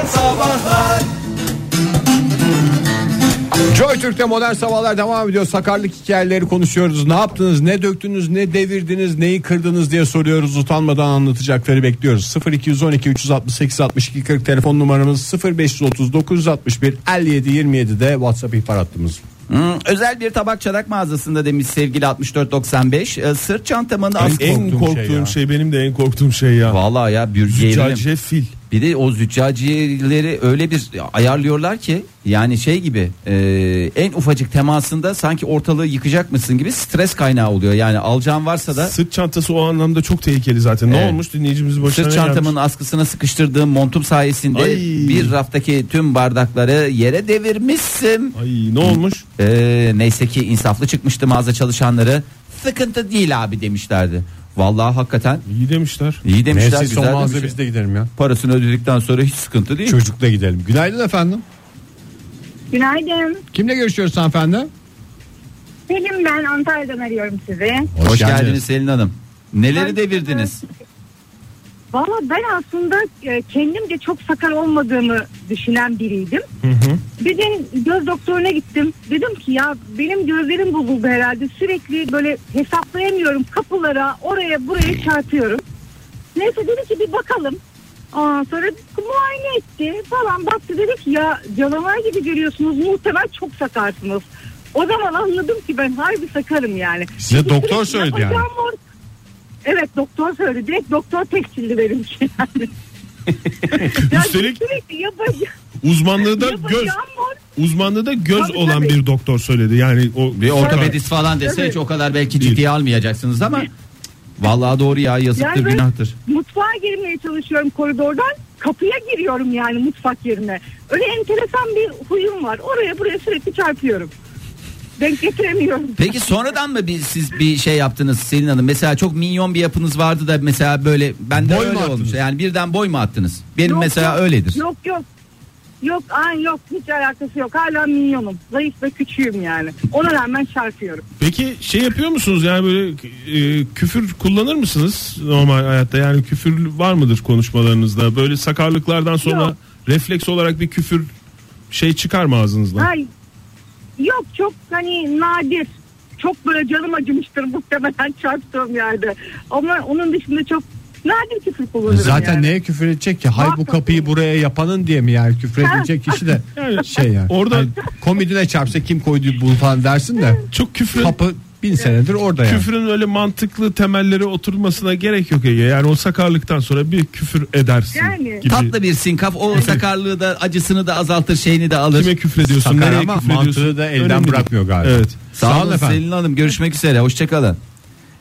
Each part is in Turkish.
Modern Sabahlar Joy Türk'te modern sabahlar devam ediyor. Sakarlık hikayeleri konuşuyoruz. Ne yaptınız, ne döktünüz, ne devirdiniz, neyi kırdınız diye soruyoruz. Utanmadan anlatacakları bekliyoruz. 0212 368 62 40 telefon numaramız 0530 961 57 27 de WhatsApp ihbar hattımız. Hmm, özel bir tabak çanak mağazasında demiş sevgili 6495 e, sırt çantamın En, askı en korktuğum korktuğum şey şey, benim de en korktuğum şey ya. Vallahi ya bir. Züccaciye fil. Bir de o züccaciyeleri öyle bir ayarlıyorlar ki yani şey gibi e, en ufacık temasında sanki ortalığı yıkacak mısın gibi stres kaynağı oluyor. Yani alacağın varsa da Sırt çantası o anlamda çok tehlikeli zaten. Ne Evet. olmuş dinleyicimiz başına sırt ne çantamın gelmiş? askısına sıkıştırdığım montum sayesinde Ay. bir raftaki tüm bardakları yere devirmişsin. Ay ne olmuş? Ee, neyse ki insaflı çıkmıştı mağaza çalışanları. Sıkıntı değil abi demişlerdi. Vallahi hakikaten İyi demişler. iyi demişler. Neyse güzel son mağaza demişler. biz de gidelim ya. Parasını ödedikten sonra hiç sıkıntı değil. Çocukla gidelim. Günaydın efendim. Günaydın. Kimle görüşüyoruz hanımefendi? Selim ben Antalya'dan arıyorum sizi. Hoş, geldiniz Selin Hanım. Neleri devirdiniz? Valla ben aslında e, kendimce çok sakar olmadığımı düşünen biriydim. Bir gün göz doktoruna gittim. Dedim ki ya benim gözlerim bozuldu herhalde. Sürekli böyle hesaplayamıyorum kapılara oraya buraya çarpıyorum. Neyse dedi ki bir bakalım. Ondan sonra muayene etti falan baktı dedi ki ya canavar gibi görüyorsunuz muhtemel çok sakarsınız. O zaman anladım ki ben harbi sakarım yani. Size Çünkü doktor söyledi yani. var. Evet doktor söyledi. Direkt doktor tescilli benimki yani. yani Üstelik- sürekli yapacağım, Uzmanlığı da göz uzmanlığı da göz Tabii, olan tabii. bir doktor söyledi. Yani o Bir ortopedist falan dese Evet. hiç o kadar belki ciddiye almayacaksınız ama vallahi doğru ya yazıktır Yani günahtır. mutfağa girmeye çalışıyorum koridordan. Kapıya giriyorum yani mutfak yerine. Öyle enteresan bir huyum var. Oraya buraya sürekli çarpıyorum. Denk getiremiyorum. Peki sonradan mı bir, siz bir şey yaptınız Selin Hanım? Mesela çok minyon bir yapınız vardı da mesela böyle bende Boy mu öyle attınız? olmuş. Yani birden boy mu attınız? Benim Yok, mesela yok, öyledir. Yok yok. Yok an yok hiç alakası yok. Hala minyonum. Zayıf ve küçüğüm yani. Ona rağmen çarpıyorum. Peki şey yapıyor musunuz yani böyle e, küfür kullanır mısınız normal hayatta yani küfür var mıdır konuşmalarınızda böyle sakarlıklardan sonra Yok. refleks olarak bir küfür şey çıkar mı ağzınızdan? Ay, yok çok hani nadir. Çok böyle canım acımıştır muhtemelen çarptığım yerde. Ama onun dışında çok nadir küfür kullanırım Zaten yani. neye küfür edecek ki? Hay bu kapıyı buraya yapanın diye mi yani küfür edilecek kişi de şey yani. Orada- Hani komodine çarpsa kim koydu bu falan dersin de Çok küfür kapı bin senedir orada yani. küfrün öyle mantıklı temelleri oturmasına gerek yok Ege. Yani o sakarlıktan sonra bir küfür edersin Yani. gibi. Tatlı bir sinkaf o sakarlığı da acısını da azaltır şeyini de alır. Kime küfrediyorsun? Sakar nereye ama küfrediyorsun? mantığı da elden Önemli değil. bırakmıyor galiba. Evet. Sağ olun efendim. Selin Hanım görüşmek üzere hoşçakalın.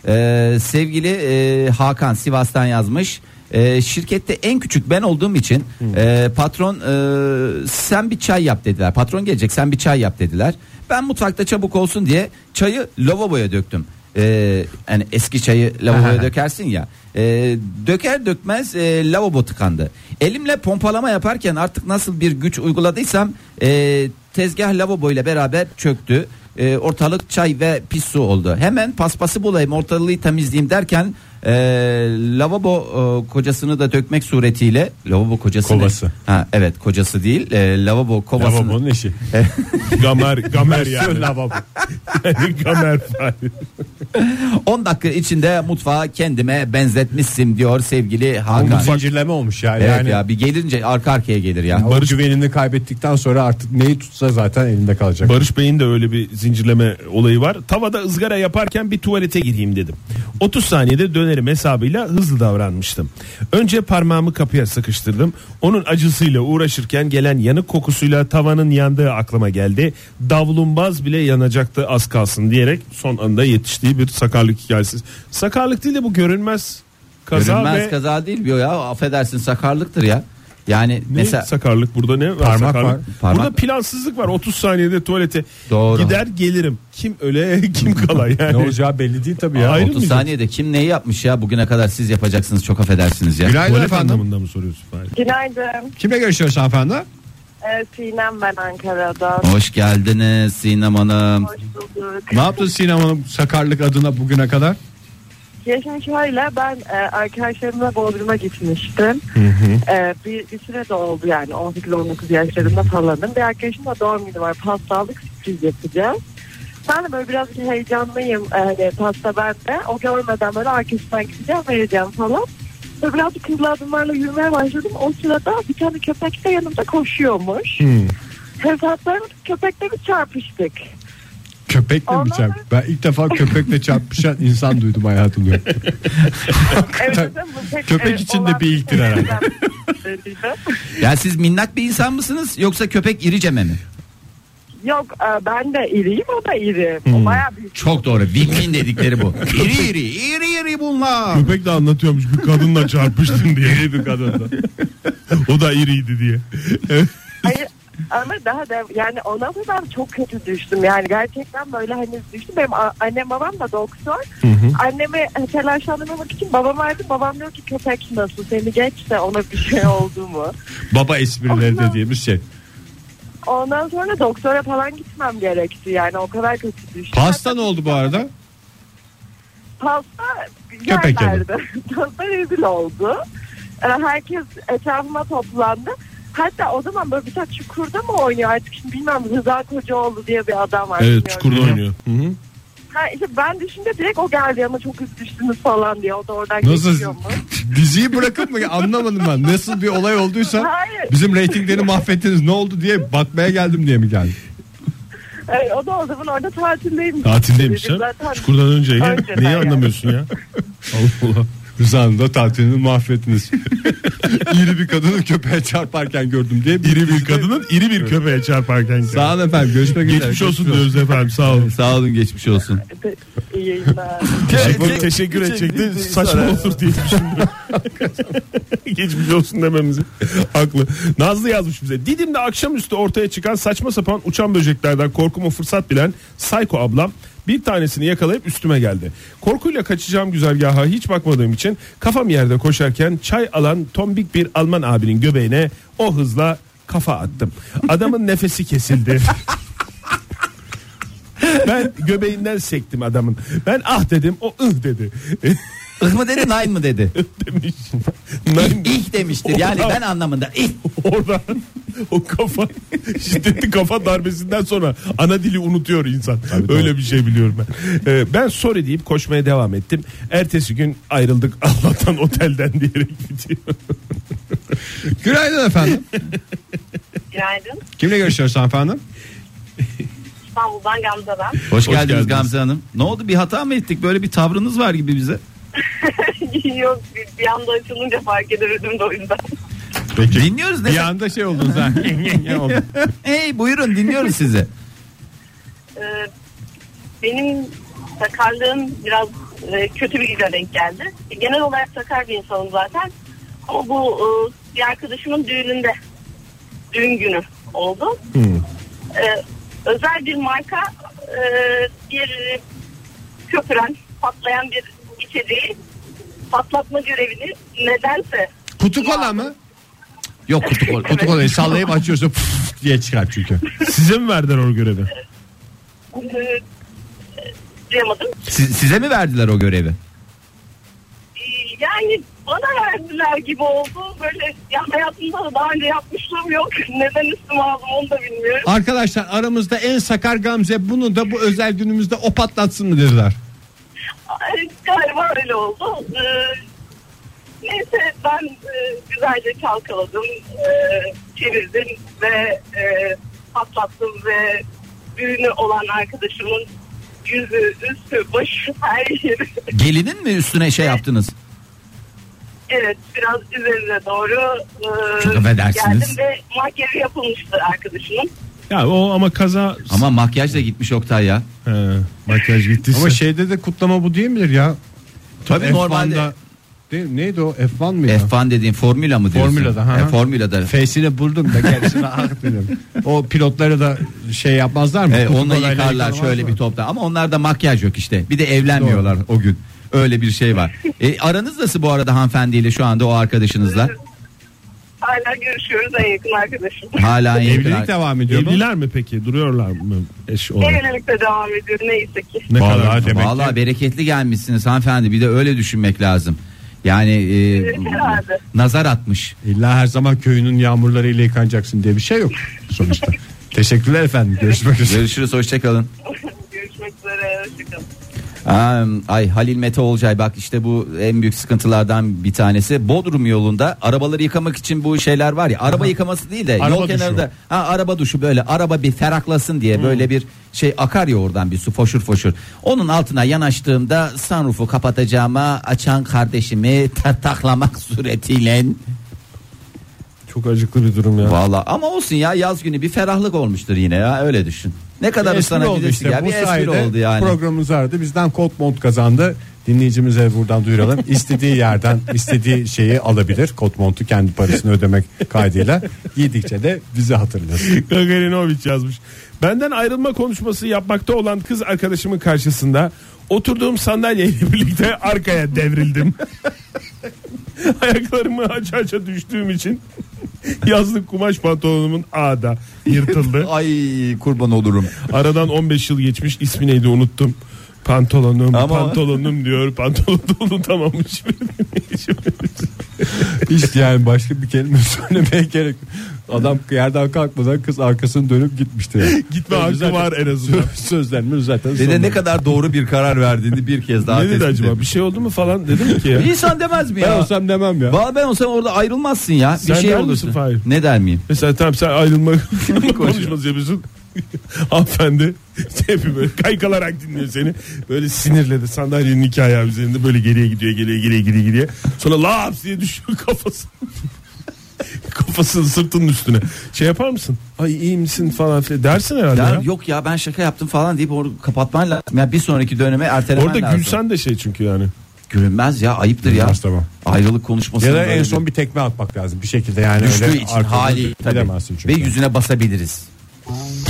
Ee, sevgili e, Hakan Sivas'tan yazmış. Ee, şirkette en küçük ben olduğum için e, patron e, sen bir çay yap dediler. Patron gelecek sen bir çay yap dediler. Ben mutfakta çabuk olsun diye çayı lavaboya döktüm. Ee, yani eski çayı lavaboya dökersin ya. Ee, döker dökmez e, lavabo tıkandı. Elimle pompalama yaparken artık nasıl bir güç uyguladıysam e, tezgah lavabo ile beraber çöktü. E, ortalık çay ve pis su oldu. Hemen paspası bulayım ortalığı temizleyeyim derken e, lavabo e, kocasını da dökmek suretiyle lavabo kocası ne? Kovası. Ha, evet kocası değil e, lavabo kovasını. Lavabonun eşi. Gamer, gamer yani. Lavabo. yani gamer falan. 10 dakika içinde mutfağı kendime benzetmişsin diyor sevgili Bu Hakan. zincirleme olmuş ya. Evet yani ya bir gelince arka arkaya gelir ya. o güvenini kaybettikten sonra artık neyi tutsa zaten elinde kalacak. Barış Bey'in de öyle bir zincirleme olayı var. Tavada ızgara yaparken bir tuvalete gireyim dedim. 30 saniyede dönerim hesabıyla hızlı davranmıştım. Önce parmağımı kapıya sıkıştırdım. Onun acısıyla uğraşırken gelen yanık kokusuyla tavanın yandığı aklıma geldi. Davlumbaz bile yanacaktı az kalsın diyerek son anda yetiştiği bir sakarlık hikayesi. Sakarlık değil de bu görünmez kaza Görünmez ve kaza değil o ya affedersin sakarlıktır ya. Yani ne mesela sakarlık burada ne var Parmak sakarlık? var. Parmak- Burada plansızlık var 30 saniyede tuvalete Doğru. gider gelirim. Kim öle kim kala yani. Ne olacağı belli değil tabii ya. Ayrı 30 mıydı? saniyede kim neyi yapmış ya bugüne kadar siz yapacaksınız çok affedersiniz ya. Günaydın Tuvalet efendim. anlamında mı soruyorsun? Günaydın. Kimle görüşüyoruz hanımefendi? Ee, Sinem ben Ankara'dan. Hoş geldiniz Sinem Hanım. Hoş bulduk. Ne yaptın Sinem Hanım sakarlık adına bugüne kadar? Ya şimdi şöyle ben e, arkadaşlarımla Bodrum'a gitmiştim. E, bir, bir süre de oldu yani 18-19 yaşlarında falanım. Bir arkadaşımla doğum günü var. Pasta aldık sürpriz yapacağız. Ben de böyle biraz heyecanlıyım. Hani pasta bende. O görmeden böyle arkasından gideceğim vereceğim falan. Ve biraz hızlı adımlarla yürümeye başladım. O sırada bir tane köpek de yanımda koşuyormuş. Hmm. Hesaplarım köpekle bir çarpıştık. Köpekle mi Ondan çarp? Ben ilk defa köpekle çarpışan insan duydum hayatımda. Evet, pek, Köpek e, için de bir ilktir herhalde. Ya siz minnak bir insan mısınız yoksa köpek iriceme mi? Yok e, ben de iriyim o da iri. Hmm. O bayağı büyük. Çok doğru. Win-win dedikleri bu. İri iri, iri iri bunlar. Köpek de anlatıyormuş bir kadınla çarpıştım diye. İri bir kadındı. o da iriydi diye. Hayır, ama daha da yani ona da ben çok kötü düştüm. Yani gerçekten böyle hani düştüm. Benim annem babam da doktor. Annemi telaşlandırmamak için babam aradı. Babam diyor ki köpek nasıl seni geç de ona bir şey oldu mu? Baba esprileri dediğimiz şey. Ondan sonra doktora falan gitmem gerekti. Yani o kadar kötü düştüm. Pasta ne oldu bu arada? Pasta Köpek yerlerde. Pasta rezil oldu. Ee, Herkes etrafıma toplandı. Hatta o zaman böyle bir tane çukurda mı oynuyor artık şimdi bilmiyorum Rıza Kocaoğlu diye bir adam var. Evet bilmiyorum. çukurda oynuyor. Ha işte ben düşünce direkt o geldi ama çok üzülmüşsünüz falan diye o da oradan Nasıl? mu? Diziyi bırakıp mı? Anlamadım ben. Nasıl bir olay olduysa Hayır. bizim reytingleri mahvettiniz. Ne oldu diye bakmaya geldim diye mi geldi? Evet, o da o zaman orada tatildeymiş. Tatildeymiş ha. Zaten Çukurdan önce. ya. Önceden Neyi yani. anlamıyorsun ya? Allah Allah. Rıza'nın da tatilini mahvettiniz. İri bir kadını köpeğe çarparken gördüm diye. İri bir kadının iri bir köpeğe çarparken. Sağ olun efendim. Görüşmek üzere. Geçmiş olsun diyoruz efendim sağ olun. Sağ olun geçmiş olsun. iyi yayınlar. Teşekkür, teşekkür edecekti. Saçma olur diye düşündüm. Geçmiş olsun dememizi. Haklı. Nazlı yazmış bize. Didim'de akşamüstü ortaya çıkan saçma sapan uçan böceklerden korkumu fırsat bilen Sayko ablam bir tanesini yakalayıp üstüme geldi. Korkuyla kaçacağım güzergaha hiç bakmadığım için kafam yerde koşarken çay alan tombik bir Alman abinin göbeğine o hızla kafa attım. Adamın nefesi kesildi. ben göbeğinden sektim adamın. Ben ah dedim o ıh dedi. Ih mı dedi nine mı dedi? demiş. İh, ih demiştir yani ben anlamında. İh. Orada o kafa şiddetli kafa darbesinden sonra ana dili unutuyor insan. Öyle bir şey biliyorum ben. Ee, ben sorry deyip koşmaya devam ettim. Ertesi gün ayrıldık Allah'tan otelden diyerek bitiyor. Günaydın efendim. Günaydın. Kimle görüşüyoruz efendim? İstanbul'dan Gamze ben. Hoş, geldiniz, geldiniz. Gamze Hanım. Ne oldu bir hata mı ettik? Böyle bir tavrınız var gibi bize. Yok bir, bir anda açılınca fark edemedim de o yüzden. Peki. Dinliyoruz ne? Bir anda şey oldunuz ha. Hey buyurun dinliyoruz sizi. Ee, benim sakarlığım biraz e, kötü bir güne denk geldi. Genel olarak sakar bir insanım zaten. Ama bu e, bir arkadaşımın düğününde düğün günü oldu. Ee, özel bir marka e, bir köpüren patlayan bir içeriği patlatma görevini nedense Kutu kola mı? Yok kutu kol. Kutu kolayı sallayıp açıyorsun puf diye çıkar çünkü. Size mi verdiler o görevi? duyamadım. Si- size mi verdiler o görevi? Ee, Yani bana verdiler gibi oldu. Böyle ya hayatımda da daha önce yapmışlığım yok. Neden üstüme aldım onu da bilmiyorum. Arkadaşlar aramızda en sakar Gamze bunu da bu özel günümüzde o patlatsın mı dediler. Ay, Galiba öyle oldu. Ee, neyse ben e, güzelce çalkaladım, e, çevirdim ve e, patlattım ve düğünü olan arkadaşımın yüzü, üstü, başı, her yeri. Gelinin mi üstüne şey yaptınız? evet biraz üzerine doğru e, Çok affedersiniz. geldim ve makyajı yapılmıştı arkadaşımın. Ya o ama kaza Ama makyaj da gitmiş Oktay ya. He, makyaj gittiyse. Ama şeyde de kutlama bu değil midir ya? Tabii F1'da normalde Değil, neydi o F1 mıydı? F1 dediğin formüla mı diyorsun? Formülada, ha. E, formülada. Face'ini buldum da gerisini dedim. O pilotları da şey yapmazlar mı? E, onunla yıkarlar şöyle mı? bir topta ama onlarda makyaj yok işte. Bir de evlenmiyorlar o gün. Öyle bir şey var. E, aranız nasıl bu arada hanımefendiyle şu anda o arkadaşınızla? Hala görüşüyoruz en yakın arkadaşım. Hala en yakın Evlilik devam ediyor mu? Evliler mi peki? Duruyorlar mı eş olarak? Evlilikte devam ediyor neyse ki. Ne Vallahi kadar? demek Vallahi ki bereketli gelmişsiniz hanımefendi. Bir de öyle düşünmek lazım. Yani e, Herhalde. nazar atmış. illa her zaman köyünün yağmurlarıyla yıkanacaksın diye bir şey yok sonuçta. Teşekkürler efendim. Görüşmek üzere. Görüşürüz hoşçakalın. Görüşmek üzere. Hoşçakalın. Ay Halil Mete Olcay bak işte bu en büyük sıkıntılardan bir tanesi. Bodrum yolunda arabaları yıkamak için bu şeyler var ya. Araba yıkaması değil de Araba yol duşu. kenarında ha, araba duşu böyle araba bir ferahlasın diye böyle bir şey akar ya oradan bir su foşur foşur. Onun altına yanaştığımda sunroof'u kapatacağıma açan kardeşimi tartaklamak suretiyle Çok acıklı bir durum ya. Valla ama olsun ya yaz günü bir ferahlık olmuştur yine ya öyle düşün. Ne kadar oldu ıslanabilirsin işte. ya Bu bir espri sayede oldu yani. programımız vardı. Bizden kot mont kazandı. Dinleyicimize buradan duyuralım. İstediği yerden istediği şeyi alabilir. Kot montu kendi parasını ödemek kaydıyla. Giydikçe de bizi hatırlar. Gagarinovic yazmış. Benden ayrılma konuşması yapmakta olan kız arkadaşımın karşısında oturduğum sandalyeyle birlikte arkaya devrildim. Ayaklarımı aça aça düştüğüm için yazlık kumaş pantolonumun ağda yırtıldı. Ay kurban olurum. Aradan 15 yıl geçmiş ismi neydi unuttum. Pantolonum Ama- pantolonum diyor pantolonu da unutamamış. Hiç yani başka bir kelime söylemeye gerek yok. Adam yerden kalkmadan kız arkasını dönüp gitmişti. Yani. Gitme Önce hakkı var en azından. Söz, sözlerimiz zaten Ve de ne kadar doğru bir karar verdiğini bir kez daha ne dedi acaba ettim. bir şey oldu mu falan dedi mi ki ya? İnsan demez mi Ben ya? olsam demem ya. Valla ben olsam orada ayrılmazsın ya. Sen bir şey der olursun. misin Fahir? Ne der miyim? Mesela tamam sen ayrılma konuşması yapıyorsun. Hanımefendi yapıyor böyle kaykalarak dinliyor seni. Böyle sinirle de sandalyenin iki ayağı üzerinde böyle geriye gidiyor geriye geriye geriye geriye. Sonra laps diye düşüyor kafası. Kafasını sırtının üstüne. Şey yapar mısın? Ay iyi misin falan filan dersin herhalde Ya, ya. yok ya ben şaka yaptım falan deyip orada kapatman lazım. Ya bir sonraki döneme ertelemen Orada lazım. gülsen de şey çünkü yani. Gülünmez ya ayıptır ya. Tamam. Ayrılık konuşması. Ya da en son bir tekme atmak lazım bir şekilde yani düştüğü öyle için hali tabii. Ve yüzüne basabiliriz.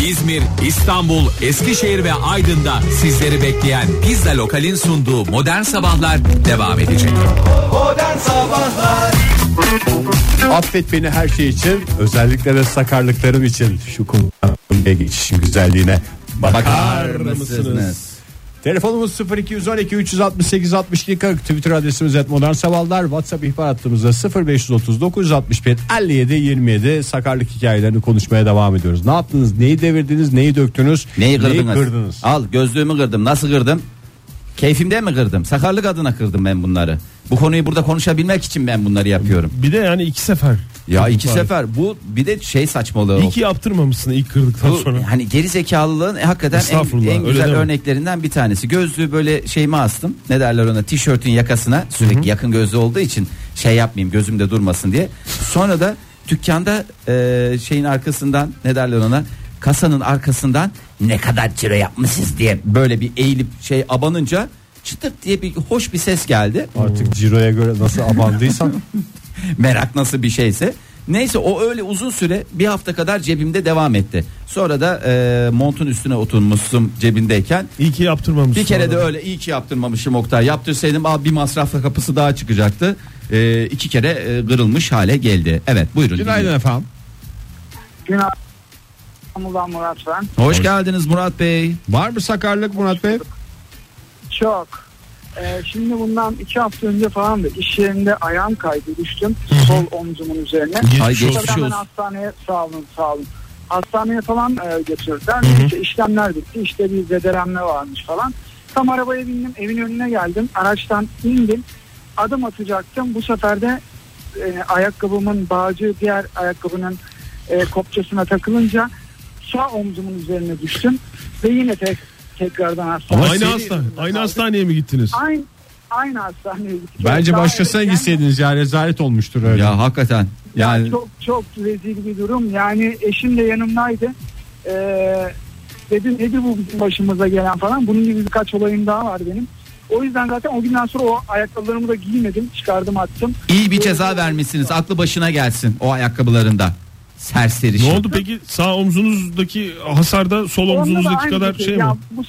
İzmir, İstanbul, Eskişehir ve Aydın'da sizleri bekleyen Pizza Lokal'in sunduğu Modern Sabahlar devam edecek. Affet beni her şey için özellikle de sakarlıklarım için şu konuya geçişin güzelliğine bakar Bakar mısınız? mısınız? Telefonumuz 0212 368 62 40 Twitter adresimiz et modern sabahlar WhatsApp ihbar hattımızda 0530 961 57 27 sakarlık hikayelerini konuşmaya devam ediyoruz. Ne yaptınız? Neyi devirdiniz? Neyi döktünüz? Neyi kırdınız? kırdınız? Al gözlüğümü kırdım. Nasıl kırdım? Keyfimden mi kırdım? Sakarlık adına kırdım ben bunları. Bu konuyu burada konuşabilmek için ben bunları yapıyorum. Bir de yani iki sefer. Ya iki Fahir. sefer bu bir de şey saçmalığı. İyi ki yaptırmamışsın ilk kırdıktan Bu, sonra. hani geri zekalılığın hakikaten en, en güzel örneklerinden bir tanesi. Gözlüğü böyle şeyime astım. Ne derler ona? Tişörtün yakasına sürekli yakın gözlü olduğu için şey yapmayayım gözümde durmasın diye. Sonra da dükkanda e, şeyin arkasından ne derler ona? Kasanın arkasından ne kadar ciro yapmışsınız diye böyle bir eğilip şey abanınca çıtık diye bir hoş bir ses geldi. Artık ciroya göre nasıl abandıysan Merak nasıl bir şeyse. Neyse o öyle uzun süre bir hafta kadar cebimde devam etti. Sonra da e, montun üstüne oturmuşsun cebindeyken İyi ki yaptırmamışsın. bir kere de Vallahi. öyle iyi ki yaptırmamışım Oktay. Yaptırsaydım abi bir masrafla kapısı daha çıkacaktı. E, iki kere e, kırılmış hale geldi. Evet buyurun. Günaydın efendim. Günaydın. İstanbul'dan Murat ben. Hoş geldiniz Murat Bey. Var mı sakarlık Murat Bey? Çok. Ee, şimdi bundan iki hafta önce falan da iş yerinde ayağım kaydı düştüm. Sol omzumun üzerine. Ay Geçmiş olsun. hastaneye sağ olun sağ olun. Hastaneye falan e, götürdüler. İşte işlemler bitti. İşte bir zedelenme varmış falan. Tam arabaya bindim. Evin önüne geldim. Araçtan indim. Adım atacaktım. Bu sefer de e, ayakkabımın bağcığı diğer ayakkabının e, kopçasına takılınca sağ omzumun üzerine düştüm. Ve yine tek, tekrardan hastaneye. Aynı hastane. Aynı hastaneye mi gittiniz? Aynı, aynı hastaneye gittik. Bence Daha başkasına erken- gitseydiniz ya rezalet olmuştur öyle. Ya hakikaten. Yani Çok çok rezil bir durum. Yani eşim de yanımdaydı. Ee, dedim nedir bu bizim başımıza gelen falan. Bunun gibi birkaç olayım daha var benim. O yüzden zaten o günden sonra o ayakkabılarımı da giymedim. Çıkardım attım. iyi bir ceza vermişsiniz. Aklı başına gelsin o ayakkabılarında. Serseri. Ne şey. oldu peki sağ omzunuzdaki hasarda sol Onda da omzunuzdaki kadar şey. şey Ya mi? Bu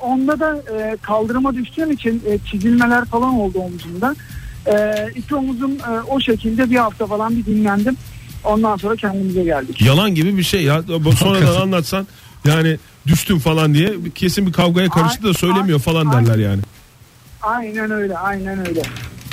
onda da e, kaldırıma düştüğüm için e, çizilmeler falan oldu omzumda. E, iki omuzum e, o şekilde bir hafta falan bir dinlendim. Ondan sonra kendimize geldik. Yalan gibi bir şey ya. Sonradan anlatsan yani düştüm falan diye kesin bir kavgaya karıştı da söylemiyor falan derler yani. Aynen öyle aynen öyle.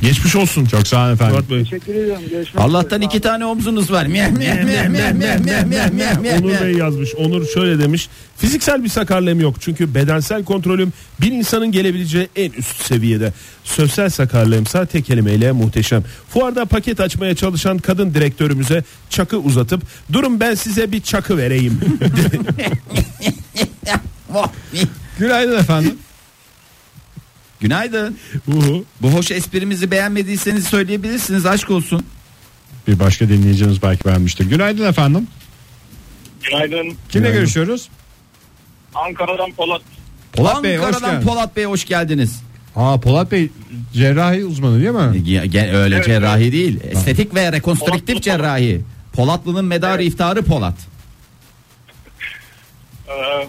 Geçmiş olsun. Çok sağ olun efendim. Murat Bey. Teşekkür ediyorum. Görüşmek Allah'tan iki tane omzunuz var. Meh, meh, meh, meh, meh, meh, meh, meh, meh, Onur. Bey yazmış. Onur şöyle demiş. Fiziksel bir sakarlığım yok. Çünkü bedensel kontrolüm bir insanın gelebileceği en üst seviyede. Sözsel sakarlığımsa tek kelimeyle muhteşem. Fuarda paket açmaya çalışan kadın direktörümüze çakı uzatıp durun ben size bir çakı vereyim. Oh, eh. Günaydın efendim. Günaydın. Uhu. Bu hoş esprimizi beğenmediyseniz söyleyebilirsiniz. Aşk olsun. Bir başka dinleyicimiz belki beğenmiştir. Günaydın efendim. Günaydın. Kimle Günaydın. görüşüyoruz? Ankara'dan Polat. Polat Bey hoş Ankara'dan geldin. Polat Bey hoş geldiniz. Aa Polat Bey cerrahi uzmanı değil mi? Ge- ge- öyle Evet, cerrahi değil. Estetik ve rekonstrüktif Polat, Polat. cerrahi. Polatlı'nın medarı iftarı Polat. Ee,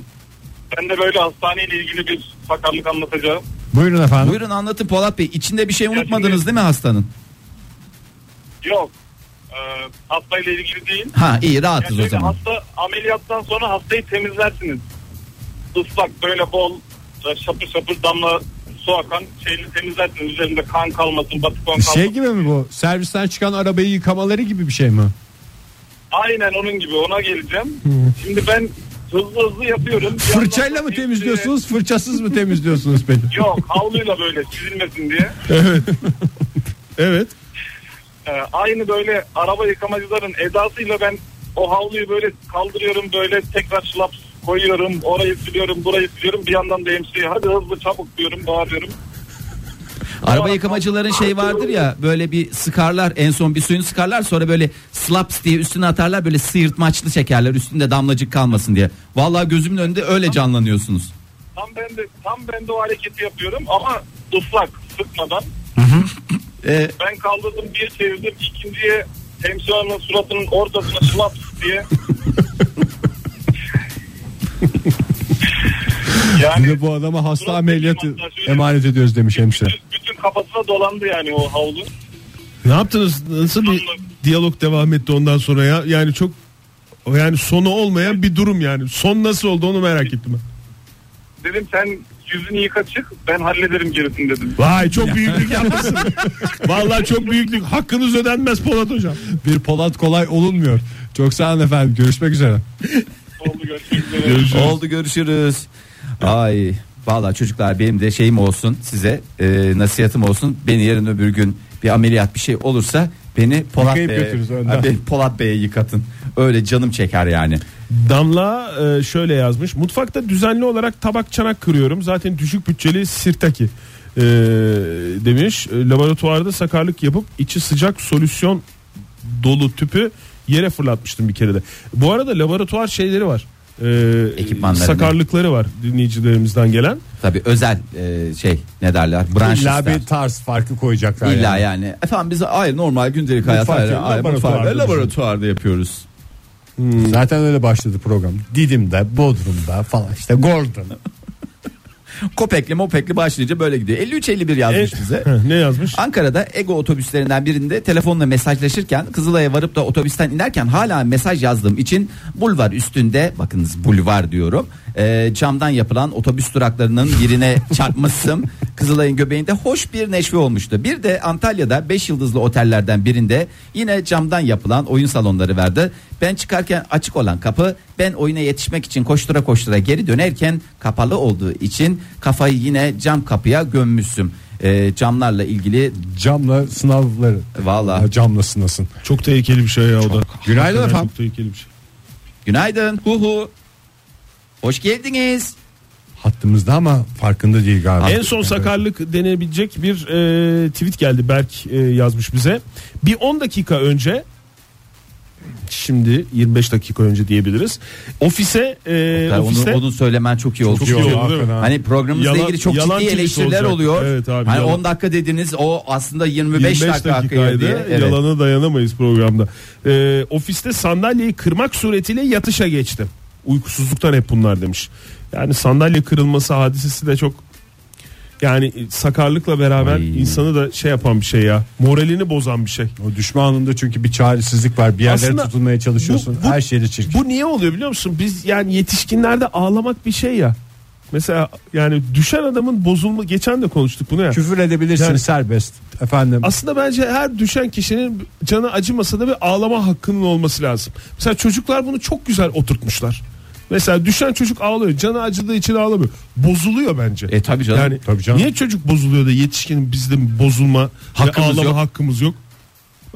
ben de böyle hastaneyle ilgili bir sakarlık anlatacağım. Buyurun efendim. Buyurun anlatın Polat Bey. İçinde bir şey unutmadınız değil mi hastanın? Yok. Ee, hastayla ilgili değil. Ha iyi rahatız Yani o zaman. hasta ameliyattan sonra hastayı temizlersiniz. Islak böyle bol e, şapır şapır damla su akan şeyle temizlersiniz. Üzerinde kan kalmasın, batık kan kalmasın. Şey gibi mi bu? Servisten çıkan arabayı yıkamaları gibi bir şey mi? Aynen onun gibi ona geleceğim. Şimdi ben hızlı hızlı yapıyorum. Fırçayla mı temizliyorsunuz, fırçasız mı temizliyorsunuz peki? Yok havluyla böyle çizilmesin diye. Evet. Ee, aynı böyle araba yıkamacıların edasıyla ben o havluyu böyle kaldırıyorum böyle tekrar şlaps koyuyorum orayı siliyorum burayı siliyorum bir yandan da hemşireye hadi hızlı çabuk diyorum bağırıyorum. Araba yıkamacıların şey vardır ya böyle bir sıkarlar en son bir suyunu sıkarlar sonra böyle slaps diye üstüne atarlar böyle sıyırtmaçlı çekerler üstünde damlacık kalmasın diye. Vallahi gözümün önünde öyle canlanıyorsunuz. Tam ben de tam ben de o hareketi yapıyorum ama ıslak sıkmadan. Ee, Ben kaldırdım bir çevirdim ikinciye hemşirenin suratının ortasına şlaps diye. Yani de bu adama hasta ameliyatı emanet ediyoruz demiş hemşire. Kafasına dolandı yani o havlu. Ne yaptınız? Nasıl bir diyalog devam etti ondan sonra ya? Yani çok yani sonu olmayan bir durum yani. Son nasıl oldu onu merak ettim. ben. Dedim sen yüzünü yıka çık ben hallederim gerisini dedim. Vay çok büyüklük yapmışsın. Vallahi çok büyüklük. Hakkınız ödenmez Polat hocam. Bir Polat kolay olunmuyor. Çok sağ olun efendim. Görüşmek üzere. Oldu görüşmek üzere. oldu görüşürüz. Ay vallahi çocuklar benim de şeyim olsun size e, nasihatım olsun. Beni yarın öbür gün bir ameliyat bir şey olursa beni Polat Yıkayıp Bey'e, götürürüz önden. Ha, beni Polat Bey'e yıkatın. Öyle canım çeker yani. Damla e, şöyle yazmış. Mutfakta düzenli olarak tabak çanak kırıyorum. Zaten düşük bütçeli sirtaki e, demiş. E, laboratuvarda sakarlık yapıp içi sıcak solüsyon dolu tüpü yere fırlatmıştım bir kere de. Bu arada laboratuvar şeyleri var. E, Ekipmanları sakarlıkları var dinleyicilerimizden gelen. Tabi özel e, şey ne derler branş İlla ister. bir tarz farkı koyacaklar. İlla yani. yani. Efendim biz hayır normal gündelik hayat Mutfak hayır, laboratuvarda laboratuvarda yapıyoruz. Zaten öyle başladı program. Didim'de, Bodrum'da falan işte Gordon. Kopekli mopekli başlayınca böyle gidiyor. 53-51 yazmış E, bize. ne yazmış? Ankara'da Ego otobüslerinden birinde telefonla mesajlaşırken Kızılay'a varıp da otobüsten inerken hala mesaj yazdığım için bulvar üstünde bakınız bulvar diyorum e, camdan yapılan otobüs duraklarının birine çarpmışsım. Kızılay'ın göbeğinde hoş bir neşve olmuştu. Bir de Antalya'da 5 yıldızlı otellerden birinde yine camdan yapılan oyun salonları vardı. Ben çıkarken açık olan kapı ben oyuna yetişmek için koştura koştura geri dönerken kapalı olduğu için kafayı yine cam kapıya gömmüşsüm. E, camlarla ilgili Camla sınavları. Vallahi. Ya Camla sınasın. Çok tehlikeli bir şey ya o da. Günaydın efendim. Çok tehlikeli bir şey. Günaydın. Hu hu. Hoş geldiniz. Hattımızda ama farkında değil galiba. En son sakarlık denebilecek bir e, tweet geldi Berk e, yazmış bize. Bir 10 dakika önce şimdi 25 dakika önce diyebiliriz. Ofise e, ofiste onu, onu söylemen çok iyi oldu. Çok iyi oldu. Hani programımızla Yalan- ilgili çok yalan ciddi eleştiriler olacak. oluyor. Evet abi, hani yalan. 10 dakika dediniz o aslında 25, 25 dakika dakikaydı. diye. Evet. Yalana dayanamayız programda. E, ofiste sandalyeyi kırmak suretiyle yatışa geçtim. Uykusuzluktan hep bunlar demiş. Yani sandalye kırılması hadisesi de çok Yani sakarlıkla beraber Ay. insanı da şey yapan bir şey ya. Moralini bozan bir şey. O düşme anında çünkü bir çaresizlik var. Bir yerlere Aslında tutunmaya çalışıyorsun. bu- bu- Her şeyde çirkin. Bu niye oluyor biliyor musun? Biz yani yetişkinlerde ağlamak bir şey ya. Mesela yani düşen adamın bozulma geçen de konuştuk bunu ya. Küfür edebilirsin Yani- serbest. Efendim. Aslında bence her düşen kişinin canı acımasa da bir ağlama hakkının olması lazım. Mesela çocuklar bunu çok güzel oturtmuşlar. Mesela düşen çocuk ağlıyor. Canı acıdığı için ağlamıyor. Bozuluyor bence. E tabii canım. Yani Tabii canım. niye çocuk bozuluyor da yetişkinin bizde bozulma Hakkımız ve ağlama yok. hakkımız yok?